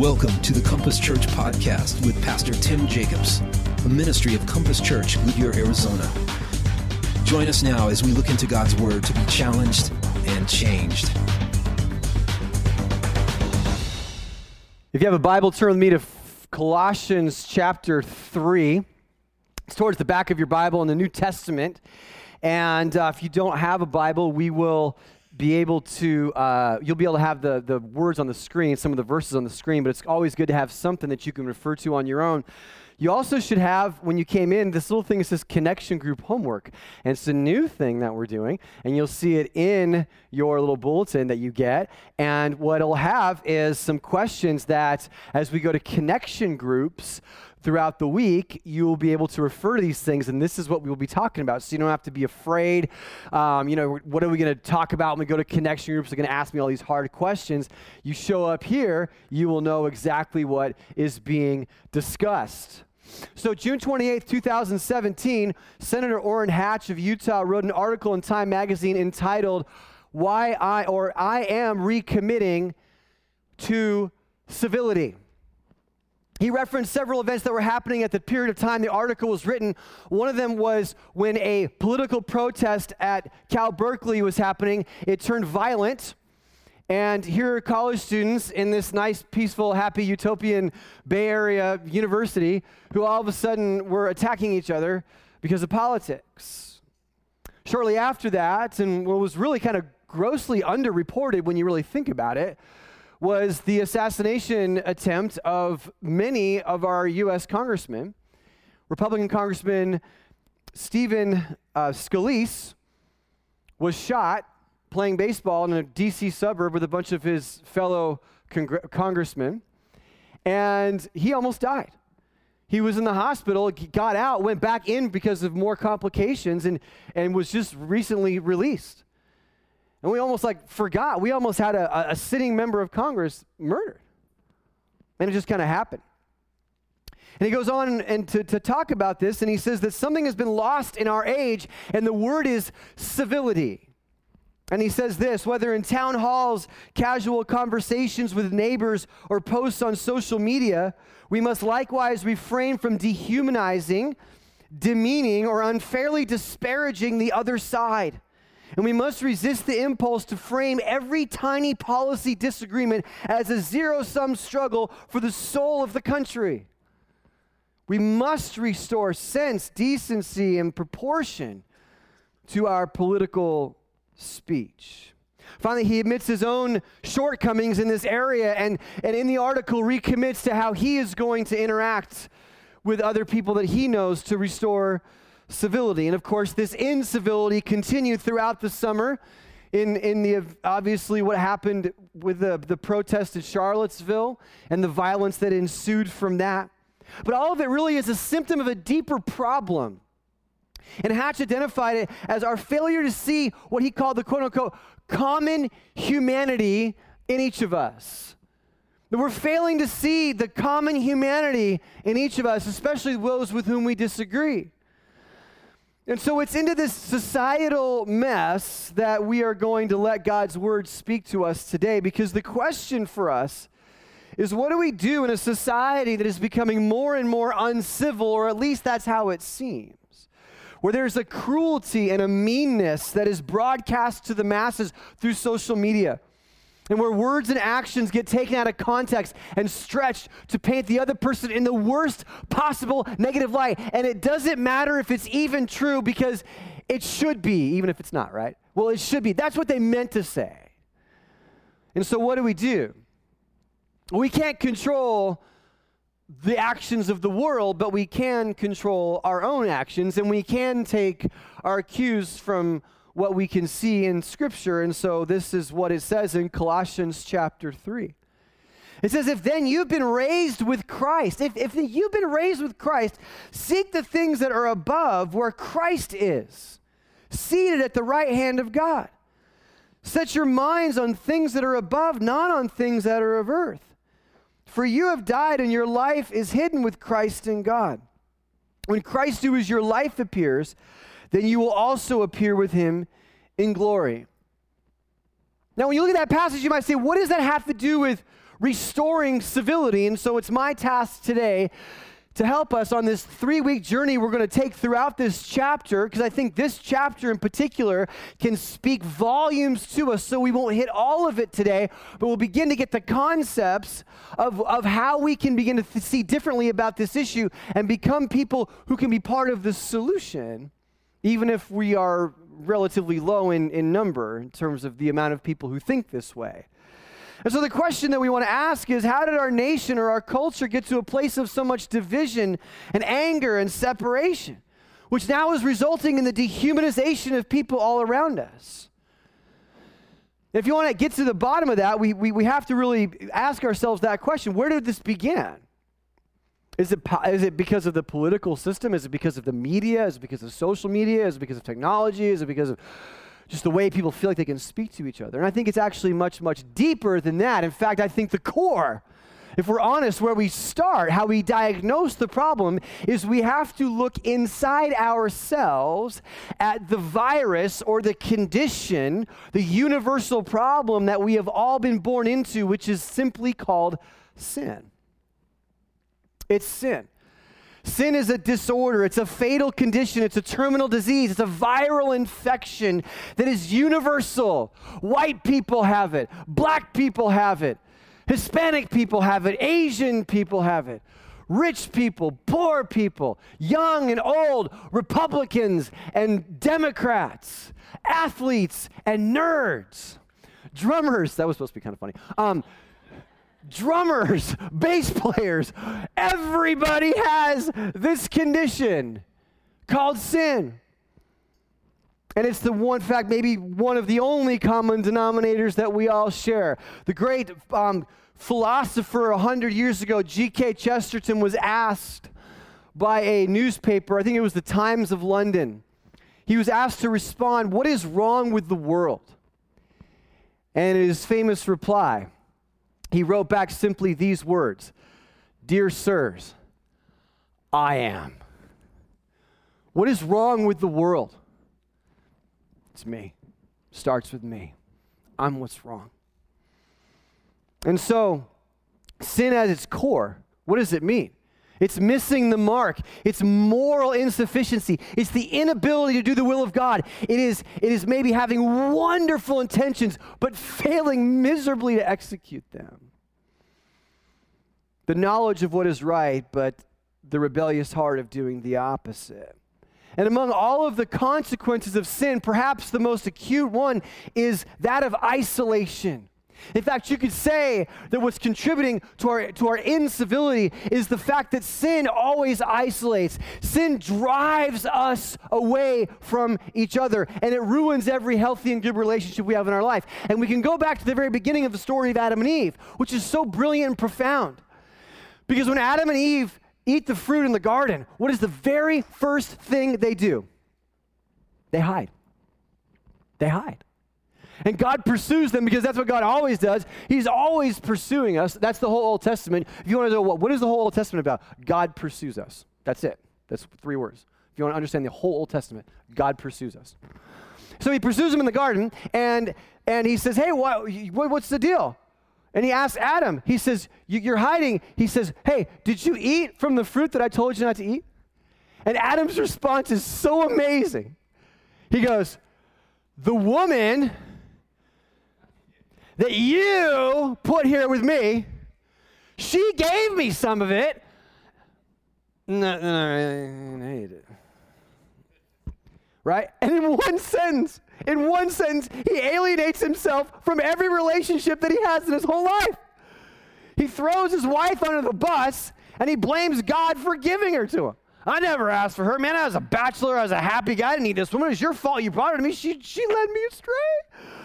Welcome to the Compass Church podcast with Pastor Tim Jacobs, a ministry of Compass Church, Goodyear, Arizona. Join us now as we look into God's Word to be challenged and changed. If you have a Bible, turn with me to Colossians chapter 3. It's towards the back of your Bible in the New Testament. And uh, if you don't have a Bible, we will be able to, uh, you'll be able to have the, the words on the screen, some of the verses on the screen, but it's always good to have something that you can refer to on your own. You also should have, when you came in, this little thing that says connection group homework. And it's a new thing that we're doing, and you'll see it in your little bulletin that you get. And what it'll have is some questions that, as we go to connection groups, throughout the week, you will be able to refer to these things, and this is what we will be talking about. So you don't have to be afraid. Um, you know, what are we going to talk about when we go to connection groups? They're going to ask me all these hard questions. You show up here, you will know exactly what is being discussed. So, June 28, 2017, Senator Orrin Hatch of Utah wrote an article in Time magazine entitled, Why I or I Am Recommitting to Civility. He referenced several events that were happening at the period of time the article was written. One of them was when a political protest at Cal Berkeley was happening, it turned violent. And here are college students in this nice, peaceful, happy, utopian Bay Area university who all of a sudden were attacking each other because of politics. Shortly after that, and what was really kind of grossly underreported when you really think about it, was the assassination attempt of many of our U.S. congressmen. Republican Congressman Stephen uh, Scalise was shot playing baseball in a D.C. suburb with a bunch of his fellow congr- congressmen, and he almost died. He was in the hospital, got out, went back in because of more complications, and, and was just recently released. And we almost like forgot. We almost had a, a sitting member of Congress murdered. And it just kind of happened. And he goes on and to, to talk about this, and he says that something has been lost in our age, and the word is civility. And he says this whether in town halls, casual conversations with neighbors, or posts on social media, we must likewise refrain from dehumanizing, demeaning, or unfairly disparaging the other side. And we must resist the impulse to frame every tiny policy disagreement as a zero sum struggle for the soul of the country. We must restore sense, decency, and proportion to our political speech. Finally, he admits his own shortcomings in this area and, and in the article recommits to how he is going to interact with other people that he knows to restore civility. And of course, this incivility continued throughout the summer in, in the obviously what happened with the, the protest at Charlottesville and the violence that ensued from that. But all of it really is a symptom of a deeper problem. And Hatch identified it as our failure to see what he called the quote unquote common humanity in each of us. That we're failing to see the common humanity in each of us, especially those with whom we disagree. And so it's into this societal mess that we are going to let God's word speak to us today because the question for us is what do we do in a society that is becoming more and more uncivil, or at least that's how it seems? Where there's a cruelty and a meanness that is broadcast to the masses through social media and where words and actions get taken out of context and stretched to paint the other person in the worst possible negative light. And it doesn't matter if it's even true because it should be, even if it's not, right? Well, it should be. That's what they meant to say. And so, what do we do? We can't control the actions of the world, but we can control our own actions, and we can take our cues from what we can see in Scripture. And so this is what it says in Colossians chapter 3. It says, If then you've been raised with Christ, if, if you've been raised with Christ, seek the things that are above where Christ is, seated at the right hand of God. Set your minds on things that are above, not on things that are of earth. For you have died, and your life is hidden with Christ in God. When Christ, who is your life, appears, then you will also appear with him in glory. Now, when you look at that passage, you might say, what does that have to do with restoring civility. And so it's my task today to help us on this three week journey we're going to take throughout this chapter, because I think this chapter in particular can speak volumes to us. So we won't hit all of it today, but we'll begin to get the concepts of, of how we can begin to th- see differently about this issue and become people who can be part of the solution, even if we are relatively low in, in number in terms of the amount of people who think this way. And so the question that we want to ask is how did our nation or our culture get to a place of so much division and anger and separation, which now is resulting in the dehumanization of people all around us? If you want to get to the bottom of that, we, we, we have to really ask ourselves that question where did this begin? Is it, is it because of the political system? Is it because of the media? Is it because of social media? Is it because of technology? Is it because of just the way people feel like they can speak to each other. And I think it's actually much, much deeper than that. In fact, I think the core, if we're honest, where we start, how we diagnose the problem, is we have to look inside ourselves at the virus or the condition, the universal problem that we have all been born into, which is simply called sin. It's sin. Sin is a disorder, it's a fatal condition, it's a terminal disease, it's a viral infection that is universal. White people have it, black people have it, Hispanic people have it, Asian people have it. Rich people, poor people, young and old, Republicans and Democrats, athletes and nerds, drummers. That was supposed to be kind of funny. Um, drummers, bass players, everybody has this condition called sin. And it's the one fact, maybe one of the only common denominators that we all share. The great um, philosopher 100 years ago, G.K. Chesterton, was asked by a newspaper, I think it was the Times of London. He was asked to respond, What is wrong with the world? And his famous reply he wrote back simply these words Dear sirs, I am. What is wrong with the world? It's me. Starts with me. I'm what's wrong. And so, sin at its core, what does it mean? It's missing the mark. It's moral insufficiency. It's the inability to do the will of God. It is, it is maybe having wonderful intentions, but failing miserably to execute them. The knowledge of what is right, but the rebellious heart of doing the opposite. And among all of the consequences of sin, perhaps the most acute one is that of isolation. In fact, you could say that what's contributing to our, to our incivility is the fact that sin always isolates. Sin drives us away from each other, and it ruins every healthy and good relationship we have in our life. And we can go back to the very beginning of the story of Adam and Eve, which is so brilliant and profound. Because when Adam and Eve eat the fruit in the garden, what is the very first thing they do? They hide. They hide. And God pursues them because that's what God always does. He's always pursuing us. That's the whole Old Testament. If you want to know what, what is the whole Old Testament about? God pursues us. That's it. That's three words. If you want to understand the whole Old Testament, God pursues us. So he pursues him in the garden, and and he says, "Hey, what, what's the deal?" And he asks Adam. He says, "You're hiding." He says, "Hey, did you eat from the fruit that I told you not to eat?" And Adam's response is so amazing. He goes, "The woman." That you put here with me, she gave me some of it. No, no, no, I ate it. Right? And in one sentence, in one sentence, he alienates himself from every relationship that he has in his whole life. He throws his wife under the bus and he blames God for giving her to him. I never asked for her. Man, I was a bachelor. I was a happy guy. I didn't need this woman. It's your fault you brought her to me. She, she led me astray.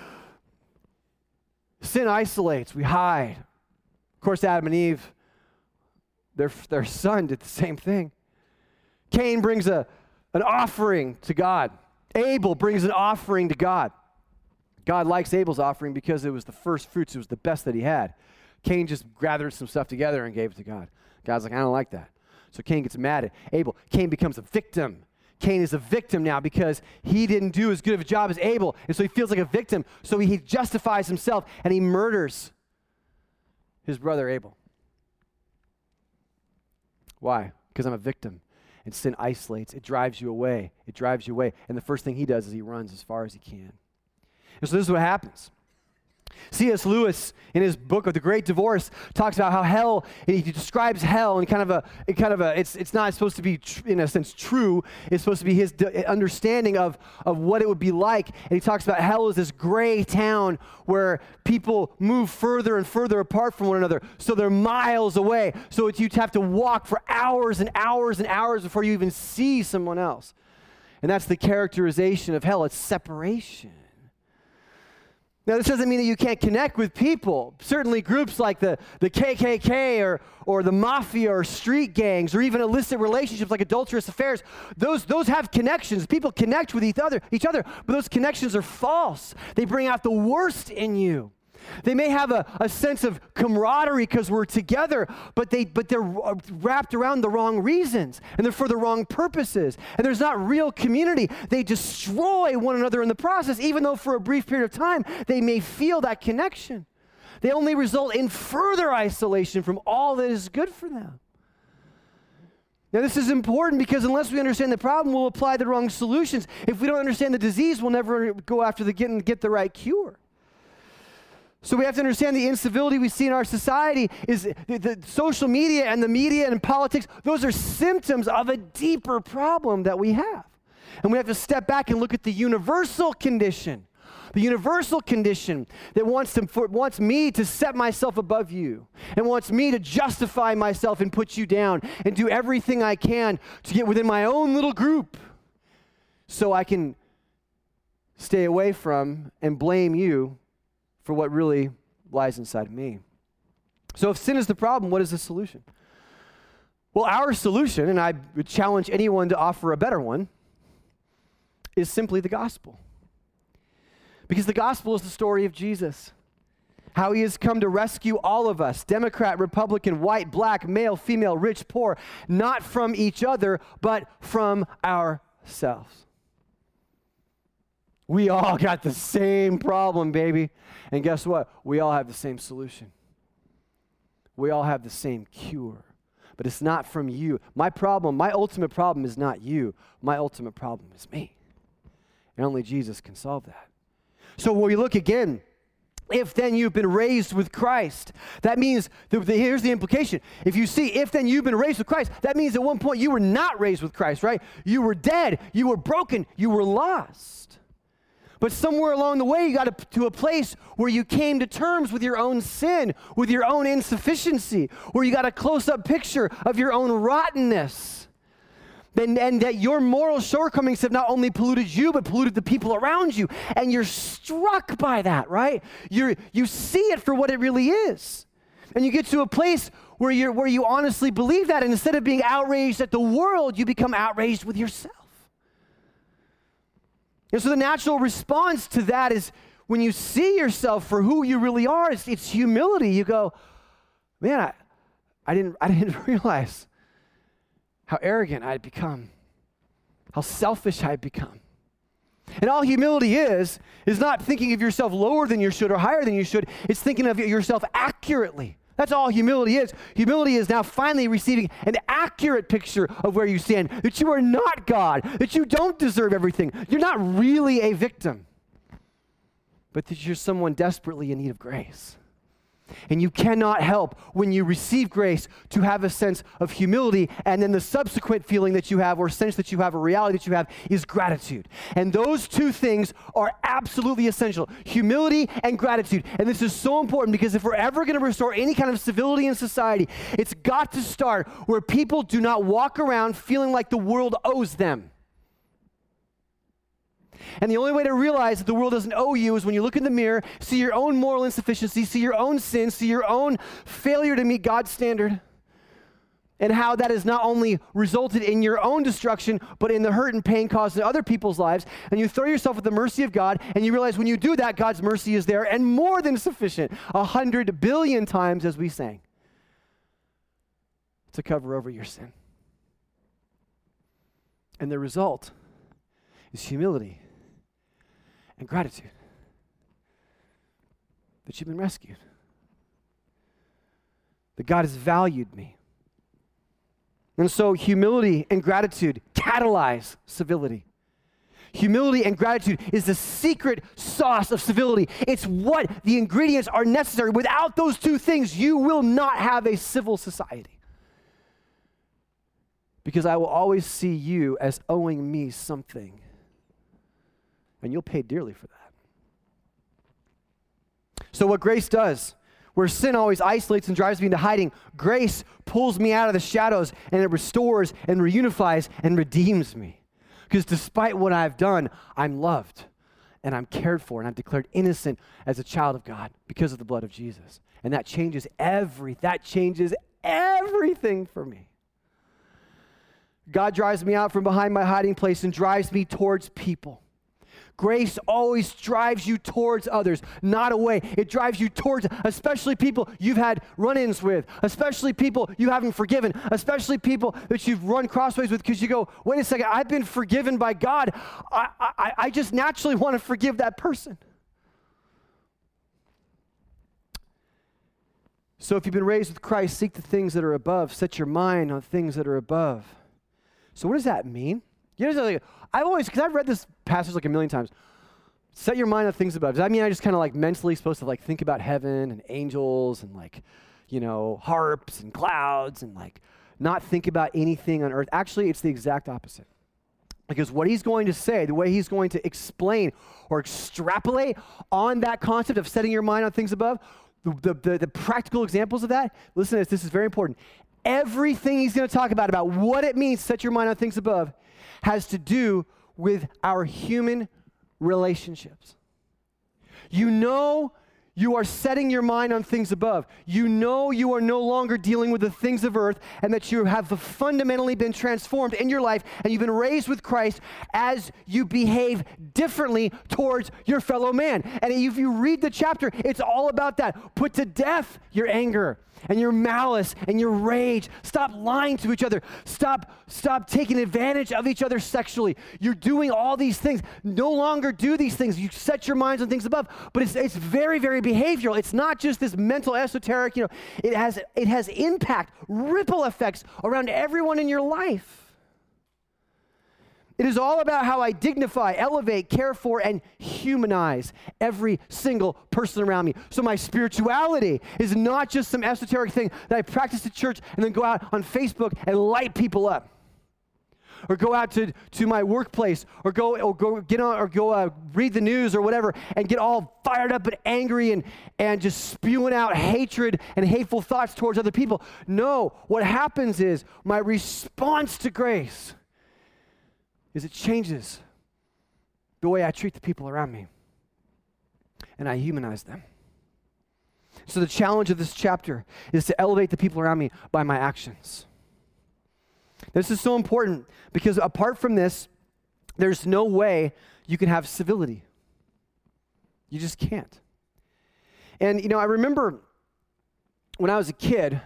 Sin isolates, we hide. Of course, Adam and Eve, their, their son did the same thing. Cain brings a, an offering to God. Abel brings an offering to God. God likes Abel's offering because it was the first fruits, it was the best that he had. Cain just gathered some stuff together and gave it to God. God's like, I don't like that. So Cain gets mad at Abel. Cain becomes a victim. Cain is a victim now because he didn't do as good of a job as Abel. And so he feels like a victim. So he justifies himself and he murders his brother Abel. Why? Because I'm a victim. And sin isolates, it drives you away. It drives you away. And the first thing he does is he runs as far as he can. And so this is what happens. C.S. Lewis, in his book of The Great Divorce, talks about how hell, he describes hell in kind of a, in kind of a it's, it's not supposed to be, tr- in a sense, true. It's supposed to be his d- understanding of, of what it would be like. And he talks about hell as this gray town where people move further and further apart from one another. So they're miles away. So you'd have to walk for hours and hours and hours before you even see someone else. And that's the characterization of hell it's separation. Now, this doesn't mean that you can't connect with people. Certainly, groups like the, the KKK or, or the mafia or street gangs or even illicit relationships like adulterous affairs, those, those have connections. People connect with each other, each other, but those connections are false. They bring out the worst in you. They may have a, a sense of camaraderie because we're together, but, they, but they're wrapped around the wrong reasons and they're for the wrong purposes. And there's not real community. They destroy one another in the process, even though for a brief period of time they may feel that connection. They only result in further isolation from all that is good for them. Now, this is important because unless we understand the problem, we'll apply the wrong solutions. If we don't understand the disease, we'll never go after the get and get the right cure. So we have to understand the incivility we see in our society is the, the, social media and the media and politics, those are symptoms of a deeper problem that we have. And we have to step back and look at the universal condition. The universal condition that wants, to, wants me to set myself above you and wants me to justify myself and put you down and do everything I can to get within my own little group so I can stay away from and blame you for what really lies inside me. So, if sin is the problem, what is the solution? Well, our solution, and I would challenge anyone to offer a better one, is simply the gospel. Because the gospel is the story of Jesus. How he has come to rescue all of us Democrat, Republican, white, black, male, female, rich, poor, not from each other, but from ourselves. We all got the same problem, baby. And guess what? We all have the same solution. We all have the same cure. But it's not from you. My problem, my ultimate problem is not you. My ultimate problem is me. And only Jesus can solve that. So when we look again, if then you've been raised with Christ, that means, the, the, here's the implication. If you see, if then you've been raised with Christ, that means at one point you were not raised with Christ, right? You were dead, you were broken, you were lost. But somewhere along the way, you got to, a place where you came to terms with your own sin, with your own insufficiency, where you got a close up picture of your own rottenness. And, and that your moral shortcomings have not only polluted you, but polluted the people around you. And you're struck by that, right? you you see it for what it really is. And you get to a place where, you're, where you honestly believe that. And instead of being outraged at the world, you become outraged with yourself. And so the natural response to that is when you see yourself for who you really are, it's, it's humility. You go, man, I, I, didn't, I didn't realize how arrogant I'd become, how selfish I'd become. And all humility is, is not thinking of yourself lower than you should or higher than you should. It's thinking of yourself accurately. That's all humility is. Humility is now finally receiving an accurate picture of where you stand, that you are not God, that you don't deserve everything. You're not really a victim, but that you're someone desperately in need of grace. And you cannot help when you receive grace to have a sense of humility, and then the subsequent feeling that you have, or sense that you have, or reality that you have, is gratitude. And those two things are absolutely essential humility and gratitude. And this is so important because if we're ever going to restore any kind of civility in society, it's got to start where people do not walk around feeling like the world owes them. And the only way to realize that the world doesn't owe you is when you look in the mirror, see your own moral insufficiency, see your own sin, see your own failure to meet God's standard, and how that has not only resulted in your own destruction, but in the hurt and pain caused in other people's lives. And you throw yourself at the mercy of God, and you realize when you do that, God's mercy is there and more than sufficient, a hundred billion times, as we sang, to cover over your sin. And the result is humility and gratitude that you've been rescued. that God has valued me. And so humility and gratitude catalyze civility. Humility and gratitude is the secret sauce of civility. It's what the ingredients are necessary. Without those two things, you will not have a civil society. Because I will always see you as owing me something. And you'll pay dearly for that. So, what grace does, where sin always isolates and drives me into hiding, grace pulls me out of the shadows and it restores and reunifies and redeems me. Because despite what I've done, I'm loved and I'm cared for and I'm declared innocent as a child of God because of the blood of Jesus. And that changes every that changes everything for me. God drives me out from behind my hiding place and drives me towards people. Grace always drives you towards others, not away. It drives you towards, especially people you've had run ins with, especially people you haven't forgiven, especially people that you've run crossways with because you go, wait a second, I've been forgiven by God. I, I, I just naturally want to forgive that person. So if you've been raised with Christ, seek the things that are above, set your mind on things that are above. So what does that mean? You know, I've always, because I've read this passage like a million times. Set your mind on things above. Does that mean I just kind of like mentally supposed to like think about heaven and angels and like, you know, harps and clouds and like not think about anything on earth? Actually, it's the exact opposite. Because what he's going to say, the way he's going to explain or extrapolate on that concept of setting your mind on things above, the, the, the, practical examples of that, listen to this, this is very important. Everything he's going to talk about, about what it means set your mind on things above, has to do with our human relationships. You know you are setting your mind on things above. You know you are no longer dealing with the things of earth and that you have fundamentally been transformed in your life and you've been raised with Christ as you behave differently towards your fellow man. And if you read the chapter, it's all about that. Put to death your anger and your malice and your rage. Stop lying to each other. Stop, stop taking advantage of each other sexually. You're doing all these things. No longer do these things. You set your minds on things above. But it's, it's very, very behavioral. It's not just this mental esoteric, you know, it has it has impact, ripple effects around everyone in your life. It is all about how I dignify, elevate, care for, and humanize every single person around me. So, my spirituality is not just some esoteric thing that I practice at church and then go out on Facebook and light people up. Or go out to, to my workplace, or go or go get on, or go uh, read the news or whatever, and get all fired up and angry and and just spewing out hatred and hateful thoughts towards other people. No, what happens is my response to grace is it changes the way I treat the people around me and I humanize them. So, the challenge of this chapter is to elevate the people around me by my actions. This is so important because apart from this, there's no way you can have civility. You just can't. And, you know, I remember when I was a kid,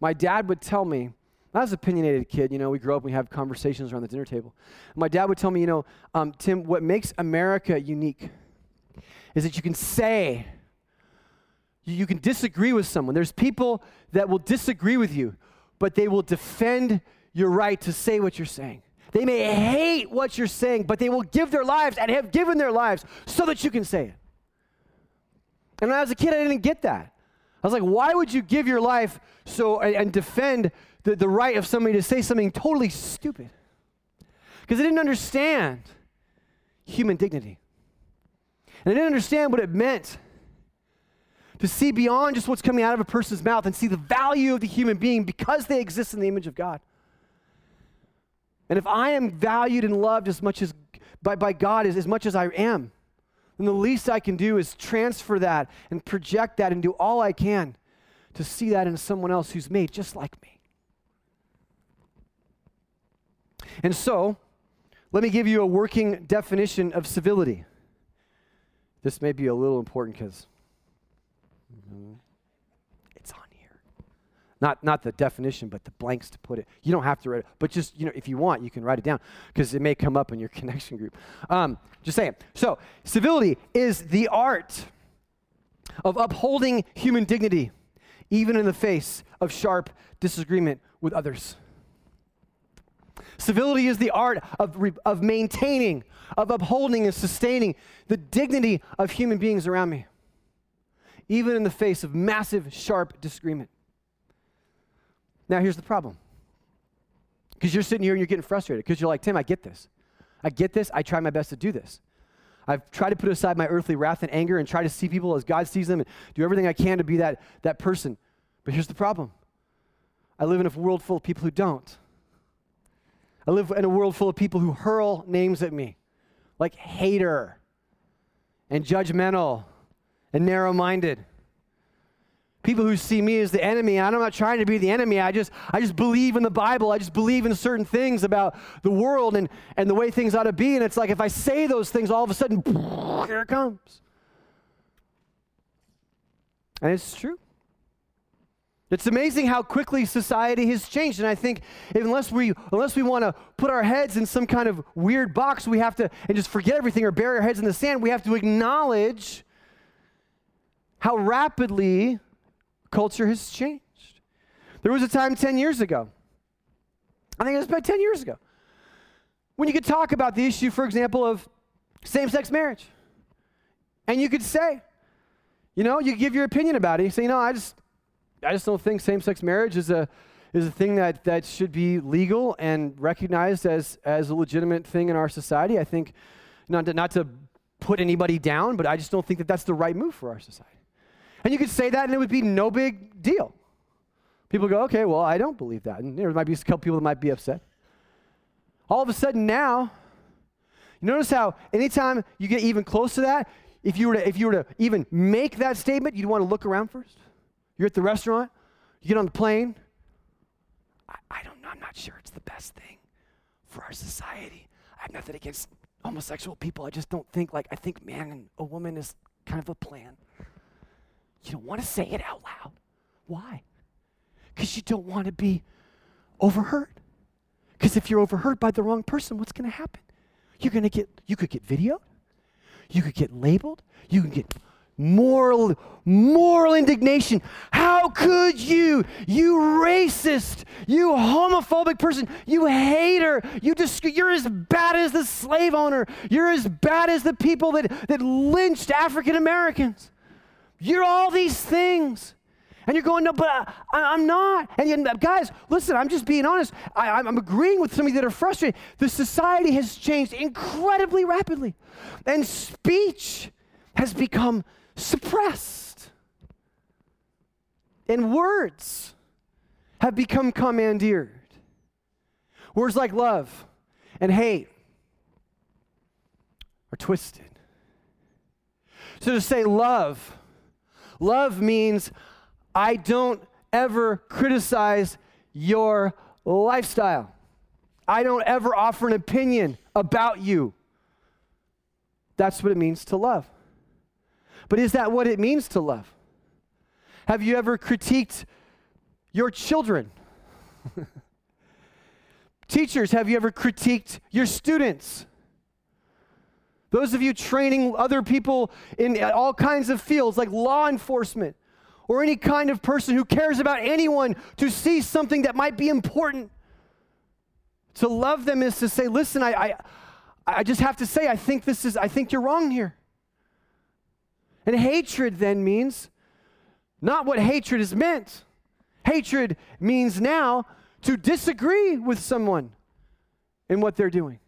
my dad would tell me I was an opinionated kid. You know, we grew up, and we have conversations around the dinner table. My dad would tell me, you know, um, Tim, what makes America unique is that you can say, you, you can disagree with someone. There's people that will disagree with you, but they will defend your right to say what you're saying. They may hate what you're saying, but they will give their lives and have given their lives so that you can say it. And when I was a kid, I didn't get that. I was like, why would you give your life so and, and defend the, the right of somebody to say something totally stupid because they didn't understand human dignity. And they didn't understand what it meant to see beyond just what's coming out of a person's mouth and see the value of the human being because they exist in the image of God. And if I am valued and loved as much as by, by God as, as much as I am, then the least I can do is transfer that and project that and do all I can to see that in someone else who's made just like me. And so, let me give you a working definition of civility. This may be a little important because it's on here. Not, not the definition, but the blanks to put it. You don't have to write it, but just, you know, if you want, you can write it down because it may come up in your connection group. Um, just saying. So, civility is the art of upholding human dignity even in the face of sharp disagreement with others. Civility is the art of, of maintaining, of upholding, and sustaining the dignity of human beings around me, even in the face of massive, sharp disagreement. Now, here's the problem. Because you're sitting here and you're getting frustrated because you're like, Tim, I get this. I get this. I try my best to do this. I've tried to put aside my earthly wrath and anger and try to see people as God sees them and do everything I can to be that, that person. But here's the problem I live in a world full of people who don't. I live in a world full of people who hurl names at me, like hater and judgmental and narrow minded. People who see me as the enemy, I'm not trying to be the enemy. I just, I just believe in the Bible. I just believe in certain things about the world and, and the way things ought to be. And it's like if I say those things, all of a sudden, here it comes. And it's true. It's amazing how quickly society has changed. And I think unless we, unless we want to put our heads in some kind of weird box, we have to, and just forget everything or bury our heads in the sand, we have to acknowledge how rapidly culture has changed. There was a time 10 years ago, I think it was about 10 years ago, when you could talk about the issue, for example, of same sex marriage. And you could say, you know, you give your opinion about it. You say, you know, I just, I just don't think same-sex marriage is a is a thing that, that should be legal and recognized as, as a legitimate thing in our society. I think, not to, not to put anybody down, but I just don't think that that's the right move for our society. And you could say that and it would be no big deal. People go, okay, well, I don't believe that. And there might be a couple people that might be upset. All of a sudden now, you notice how anytime you get even close to that, if you were to, if you were to even make that statement, you'd want to look around first. You're at the restaurant, you get on the plane. I, I don't know, I'm not sure it's the best thing for our society. I have nothing against homosexual people. I just don't think, like, I think man and a woman is kind of a plan. You don't want to say it out loud. Why? Because you don't want to be overheard. Because if you're overheard by the wrong person, what's going to happen? You're going to get, you could get videoed, you could get labeled, you can get moral moral indignation how could you you racist you homophobic person you hater you dis- you're as bad as the slave owner you're as bad as the people that that lynched african americans you're all these things and you're going, no, but I, am not. And guys, listen, I'm just being honest. I, I'm agreeing with some of you that are frustrated. The society has changed incredibly rapidly. And speech has become suppressed. And words have become commandeered. Words like love and hate are twisted. So to say love, love means I don't ever criticize your lifestyle. I don't ever offer an opinion about you. That's what it means to love. But is that what it means to love? Have you ever critiqued your children? Teachers, have you ever critiqued your students? Those of you training other people in all kinds of fields like law enforcement or any kind of person who cares about anyone to see something that might be important. To love them is to say, listen, I, I, I just have to say, I think this is, I think you're wrong here. And hatred then means not what hatred is meant. Hatred means now to disagree with someone in what they're doing.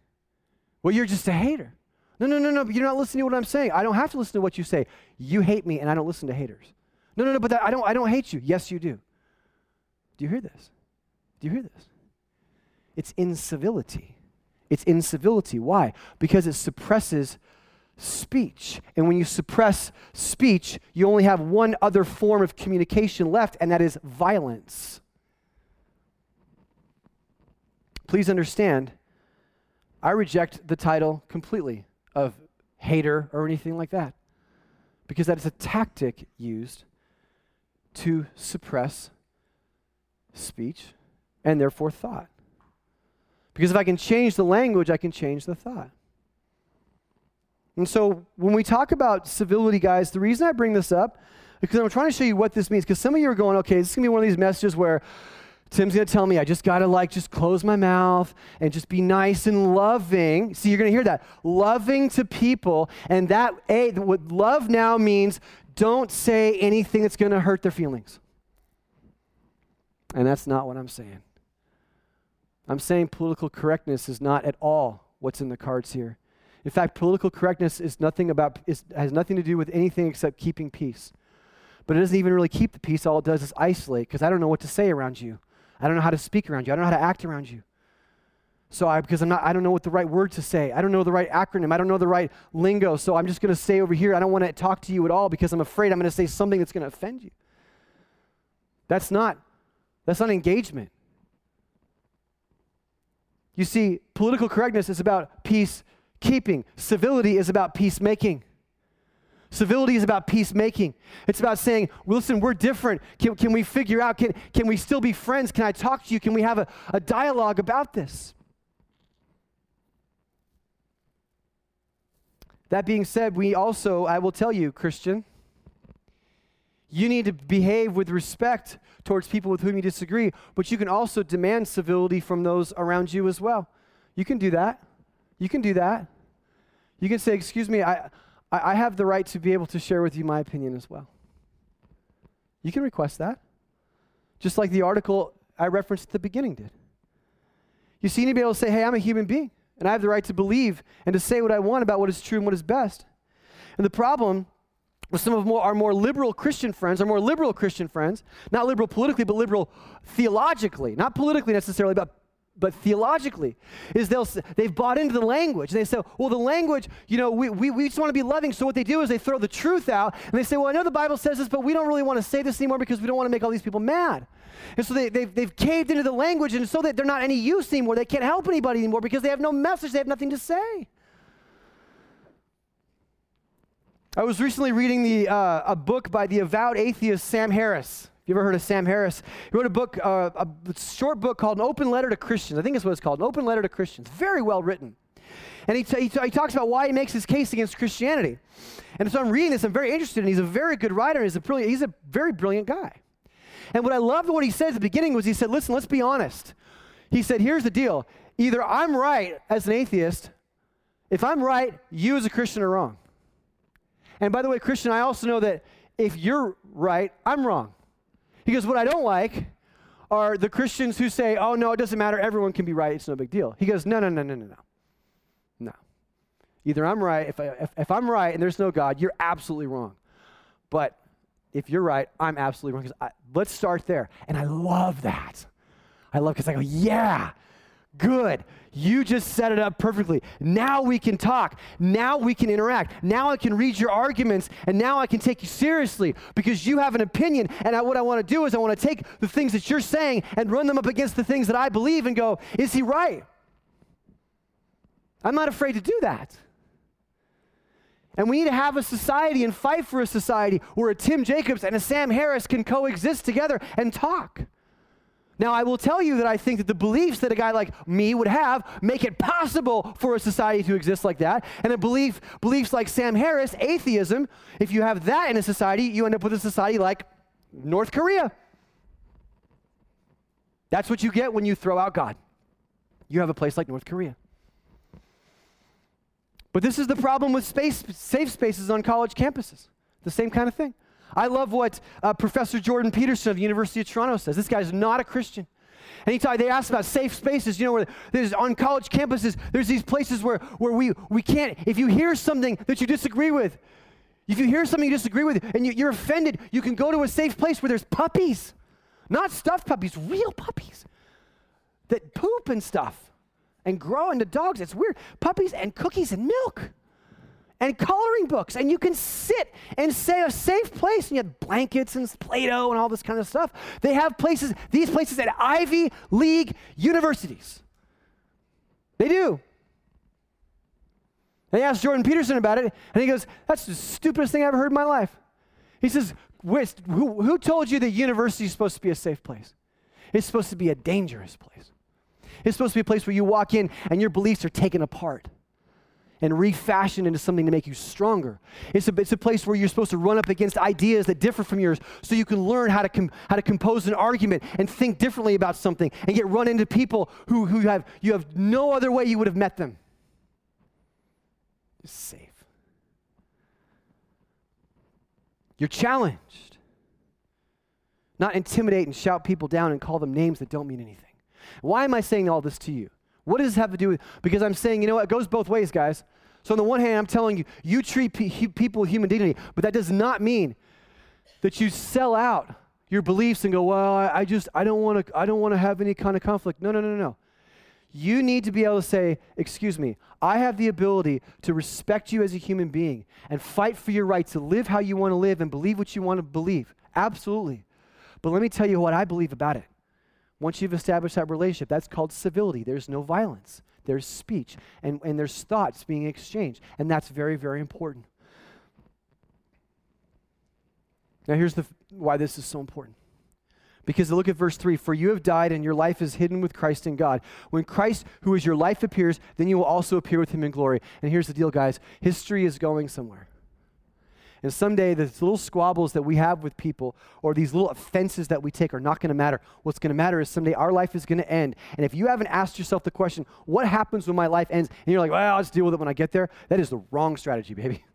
Well, you're just a hater. No, no, no, no, you're not listening to what I'm saying. I don't have to listen to what you say. You hate me and I don't listen to haters. No, no, no, but that, I don't I don't hate you. Yes, you do. Do you hear this? Do you hear this? It's incivility. It's incivility. Why? Because it suppresses speech. And when you suppress speech, you only have one other form of communication left, and that is violence. Please understand, I reject the title completely of hater or anything like that because that is a tactic used to suppress speech and therefore thought. Because if I can change the language, I can change the thought. And so when we talk about civility, guys, the reason I bring this up because I'm trying to show you what this means. Because some of you are going, okay, this is going to be one of these messages where Tim's going to tell me I just got to like just close my mouth and just be nice and loving. See, you're going to hear that. Loving to people. And that, A, what love now means don't say anything that's going to hurt their feelings. And that's not what I'm saying. I'm saying political correctness is not at all what's in the cards here. In fact, political correctness is nothing about, is, has nothing to do with anything except keeping peace. But it doesn't even really keep the peace. All it does is isolate because I don't know what to say around you. I don't know how to speak around you. I don't know how to act around you. So I, because I'm not, I don't know what the right word to say. I don't know the right acronym. I don't know the right lingo. So I'm just going to stay over here. I don't want to talk to you at all because I'm afraid I'm going to say something that's going to offend you. That's not, that's not engagement. You see, political correctness is about peacekeeping. Civility is about peacemaking. Civility is about peacemaking. It's about saying, listen, we're different. Can, can we figure out, can, can we still be friends? Can I talk to you? Can we have a, a dialogue about this? That being said, we also, I will tell you, Christian, you need to behave with respect towards people with whom you disagree, but you can also demand civility from those around you as well. You can do that. You can do that. You can say, Excuse me, I, I have the right to be able to share with you my opinion as well. You can request that. Just like the article I referenced at the beginning did. You see, you need to be able to say, Hey, I'm a human being, and I have the right to believe and to say what I want about what is true and what is best. And the problem with some of more, our more liberal Christian friends, our more liberal Christian friends, not liberal politically, but liberal theologically, not politically necessarily, but but theologically is they'll they've bought into the language. And they say well the language you know we, we, we just want to be loving so what they do is they throw the truth out and they say well i know the bible says this but we don't really want to say this anymore because we don't want to make all these people mad. And so they, they've, they've caved into the language and so that they're not any use anymore. They can't help anybody anymore because they have no message they have nothing to say. I was recently reading the, uh, a book by the avowed atheist Sam Harris. You ever heard of Sam Harris? He wrote a book, uh, a short book called An Open Letter to Christians. I think that's what it's called, An Open Letter to Christians. Very well written. And he, t- he, t- he, talks about why he makes his case against Christianity. And so I'm reading this, I'm very interested, and he's a very good writer, he's a, brilliant, he's a very brilliant guy. And what I loved what he said at the beginning was he said, listen, let's be honest. He said, here's the deal. Either I'm right as an atheist, if I'm right, you as a Christian are wrong. And by the way, Christian, I also know that if you're right, I'm wrong. Because what I don't like are the Christians who say, oh, no, it doesn't matter. Everyone can be right. It's no big deal. He goes, no, no, no, no, no, no. No. Either I'm right, if, I, if, if I'm right and there's no God, you're absolutely wrong. But if you're right, I'm absolutely wrong. Because let's start there. And I love that. I love because I go, yeah, Good. You just set it up perfectly. Now we can talk. Now we can interact. Now I can read your arguments and now I can take you seriously because you have an opinion. And I, what I want to do is I want to take the things that you're saying and run them up against the things that I believe and go, is he right? I'm not afraid to do that. And we need to have a society and fight for a society where a Tim Jacobs and a Sam Harris can coexist together and talk. Now, I will tell you that I think that the beliefs that a guy like me would have make it possible for a society to exist like that. And a belief, beliefs like Sam Harris, atheism, if you have that in a society, you end up with a society like North Korea. That's what you get when you throw out God. You have a place like North Korea. But this is the problem with space, safe spaces on college campuses. The same kind of thing. I love what uh, Professor Jordan Peterson of the University of Toronto says. This guy's not a Christian. And he they asked about safe spaces, you know, where there's on college campuses, there's these places where, where we, we can't, if you hear something that you disagree with, if you hear something you disagree with and you, you're offended, you can go to a safe place where there's puppies. Not stuffed puppies, real puppies that poop and stuff and grow into dogs. It's weird. Puppies and cookies and milk and coloring books, and you can sit and say a safe place, and you have blankets and Play-Doh and all this kind of stuff. They have places, these places at Ivy League universities. They do. They asked Jordan Peterson about it, and he goes, That's the stupidest thing I've ever heard in my life. He says, who, who told you that university is supposed to be a safe place? It's supposed to be a dangerous place. It's supposed to be a place where you walk in and your beliefs are taken apart and refashioned into something to make you stronger. It's a, it's a place where you're supposed to run up against ideas that differ from yours so you can learn how to, com, how to compose an argument and think differently about something and get run into people who, who have, you have no other way you would have met them. It's safe. You're challenged. Not intimidate and shout people down and call them names that don't mean anything. Why am I saying all this to you? What does this have to do with? Because I'm saying, you know what? It goes both ways, guys. So on the one hand, I'm telling you, you treat pe- people with human dignity, but that does not mean that you sell out your beliefs and go, well, I, I just, I don't want to, I don't want to have any kind of conflict. No, no, no, no, no. You need to be able to say, excuse me, I have the ability to respect you as a human being and fight for your right to live how you want to live and believe what you want to believe. Absolutely. But let me tell you what I believe about it. Once you've established that relationship, that's called civility. There's no violence, there's speech, and, and there's thoughts being exchanged. And that's very, very important. Now, here's the, why this is so important. Because look at verse 3 For you have died, and your life is hidden with Christ in God. When Christ, who is your life, appears, then you will also appear with him in glory. And here's the deal, guys history is going somewhere. And someday, these little squabbles that we have with people or these little offenses that we take are not going to matter. What's going to matter is someday our life is going to end. And if you haven't asked yourself the question, what happens when my life ends? And you're like, well, I'll just deal with it when I get there. That is the wrong strategy, baby.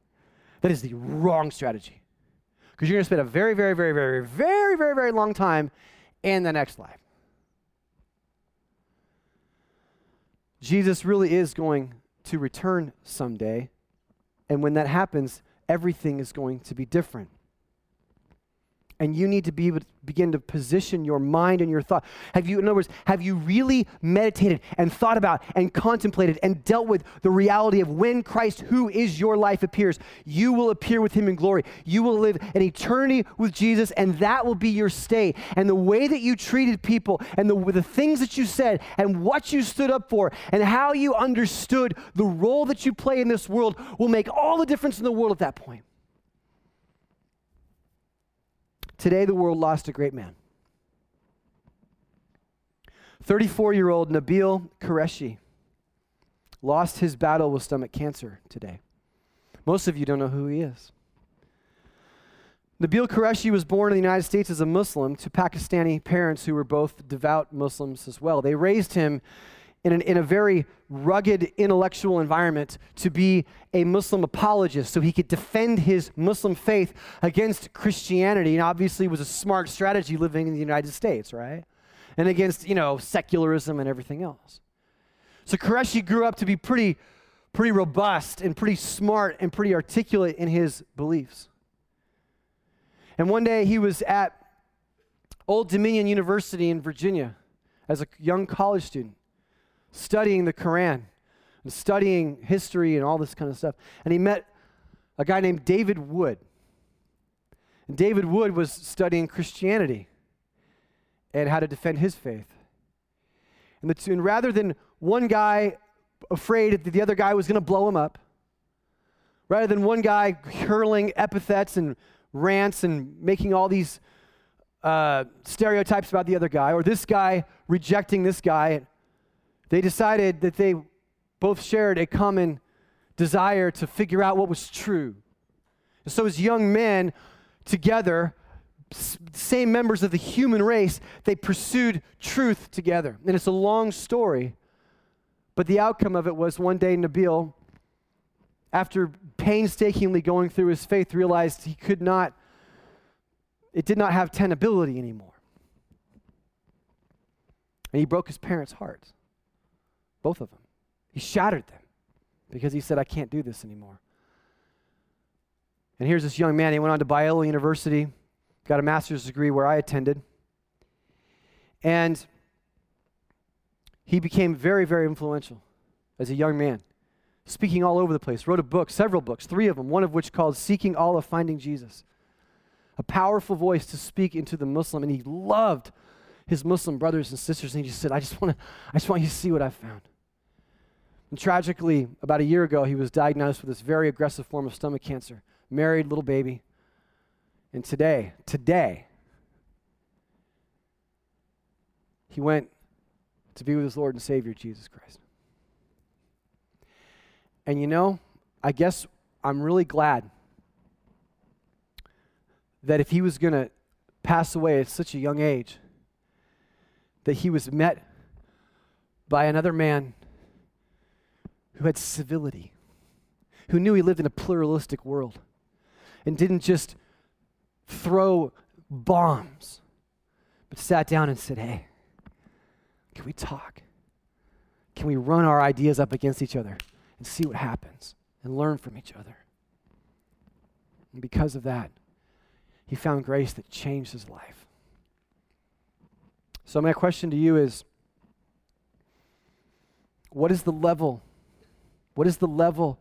That is the wrong strategy. Because you're going to spend a very, very, very, very, very, very, very long time in the next life. Jesus really is going to return someday. And when that happens, everything is going to be different. And you need to be able to begin to position your mind and your thought. Have you, in other words, have you really meditated and thought about and contemplated and dealt with the reality of when Christ, who is your life, appears? You will appear with him in glory. You will live an eternity with Jesus, and that will be your state. And the way that you treated people and the, the things that you said and what you stood up for and how you understood the role that you play in this world will make all the difference in the world at that point. Today, the world lost a great man. 34 year old Nabeel Qureshi lost his battle with stomach cancer today. Most of you don't know who he is. Nabeel Qureshi was born in the United States as a Muslim to Pakistani parents who were both devout Muslims as well. They raised him in, an, in a very rugged intellectual environment to be a Muslim apologist so he could defend his Muslim faith against Christianity. And obviously, was a smart strategy living in the United States, right? And against, you know, secularism and everything else. So Qureshi grew up to be pretty, pretty robust and pretty smart and pretty articulate in his beliefs. And one day he was at Old Dominion University in Virginia as a young college student studying the Quran and studying history and all this kind of stuff. And he met a guy named David Wood. And David Wood was studying Christianity and how to defend his faith. And, the two, and rather than one guy afraid that the other guy was going to blow him up, rather than one guy hurling epithets and rants and making all these uh, stereotypes about the other guy, or this guy rejecting this guy they decided that they both shared a common desire to figure out what was true. And so, as young men together, same members of the human race, they pursued truth together. And it's a long story, but the outcome of it was one day Nabeel, after painstakingly going through his faith, realized he could not, it did not have tenability anymore. And he broke his parents' hearts. Both of them. He shattered them because he said, I can't do this anymore. And here's this young man. He went on to Biola University, got a master's degree where I attended. And he became very, very influential as a young man, speaking all over the place. Wrote a book, several books, three of them, one of which called Seeking Allah Finding Jesus. A powerful voice to speak into the Muslim, and he loved his Muslim brothers and sisters, and he just said, I just want to, I just want you to see what I found. And tragically, about a year ago, he was diagnosed with this very aggressive form of stomach cancer. Married, little baby. And today, today, he went to be with his Lord and Savior, Jesus Christ. And you know, I guess I'm really glad that if he was going to pass away at such a young age, that he was met by another man who had civility, who knew he lived in a pluralistic world, and didn't just throw bombs, but sat down and said, Hey, can we talk? Can we run our ideas up against each other and see what happens and learn from each other? And because of that, he found grace that changed his life. So, my question to you is what is the level? What is the level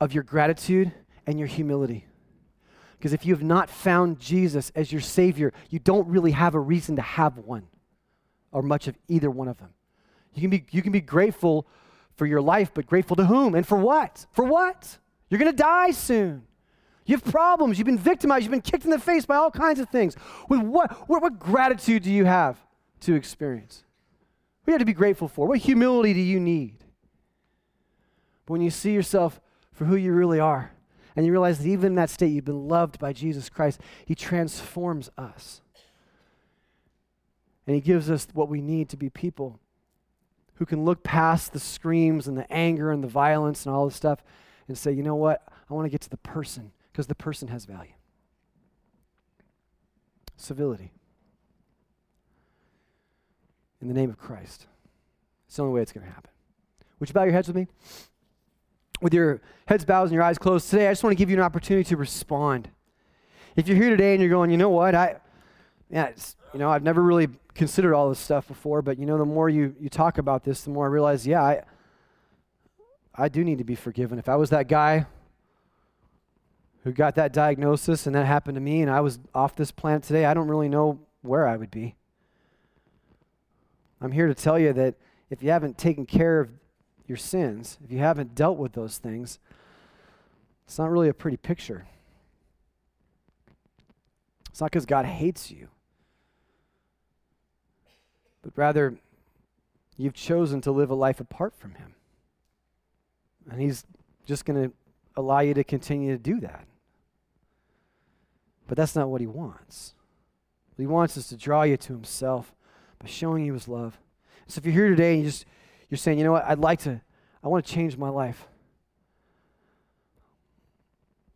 of your gratitude and your humility? Because if you have not found Jesus as your Savior, you don't really have a reason to have one or much of either one of them. You can be, you can be grateful for your life, but grateful to whom and for what? For what? You're going to die soon. You have problems. You've been victimized. You've been kicked in the face by all kinds of things. With what, what, what gratitude do you have to experience? What do you have to be grateful for? What humility do you need? But when you see yourself for who you really are, and you realize that even in that state you've been loved by Jesus Christ, He transforms us. And He gives us what we need to be people who can look past the screams and the anger and the violence and all this stuff and say, you know what? I want to get to the person because the person has value. Civility. In the name of Christ. It's the only way it's going to happen. Would you bow your heads with me? With your heads bowed and your eyes closed today, I just want to give you an opportunity to respond. If you're here today and you're going, you know what, I, yeah, you know, I've never really considered all this stuff before, but you know, the more you, you talk about this, the more I realize, yeah, I, I do need to be forgiven. If I was that guy who got that diagnosis and that happened to me and I was off this planet today, I don't really know where I would be. I'm here to tell you that if you haven't taken care of your sins, if you haven't dealt with those things, it's not really a pretty picture. It's not because God hates you, but rather you've chosen to live a life apart from Him. And He's just going to allow you to continue to do that. But that's not what he wants. What he wants is to draw you to himself by showing you his love. So if you're here today and you just you're saying, you know what, I'd like to, I want to change my life.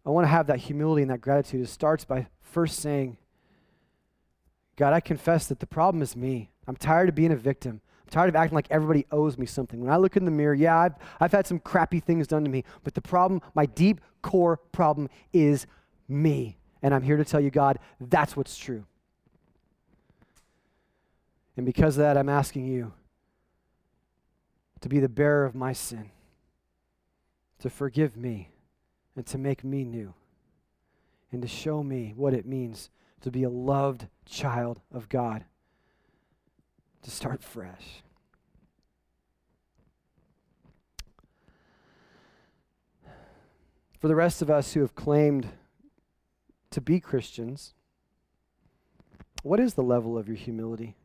I want to have that humility and that gratitude. It starts by first saying, God, I confess that the problem is me. I'm tired of being a victim. I'm tired of acting like everybody owes me something. When I look in the mirror, yeah, I've, I've had some crappy things done to me, but the problem, my deep core problem, is me. And I'm here to tell you, God, that's what's true. And because of that, I'm asking you to be the bearer of my sin, to forgive me, and to make me new, and to show me what it means to be a loved child of God, to start fresh. For the rest of us who have claimed to be Christians, what is the level of your humility?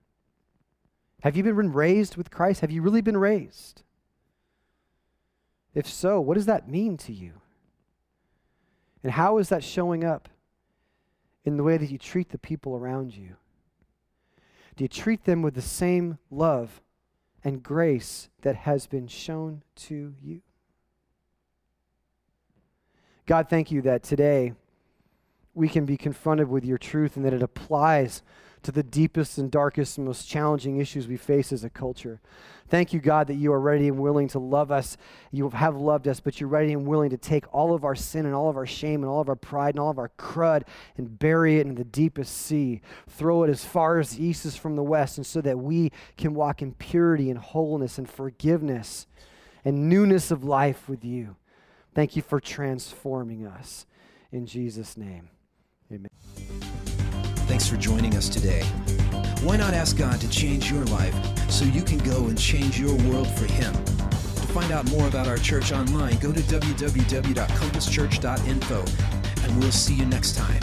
Have you been raised with Christ? Have you really been raised? If so, what does that mean to you? And how is that showing up in the way that you treat the people around you? Do you treat them with the same love and grace that has been shown to you? God, thank you that today we can be confronted with your truth and that it applies to the deepest and darkest and most challenging issues we face as a culture. Thank you, God, that you are ready and willing to love us. You have loved us, but you're ready and willing to take all of our sin and all of our shame and all of our pride and all of our crud and bury it in the deepest sea. Throw it as far as the east is from the west, and so that we can walk in purity and wholeness and forgiveness and newness of life with you. Thank you for transforming us. In Jesus' name. Amen. Thanks for joining us today. Why not ask God to change your life so you can go and change your world for Him? To find out more about our church online, go to www.compasschurch.info and we'll see you next time.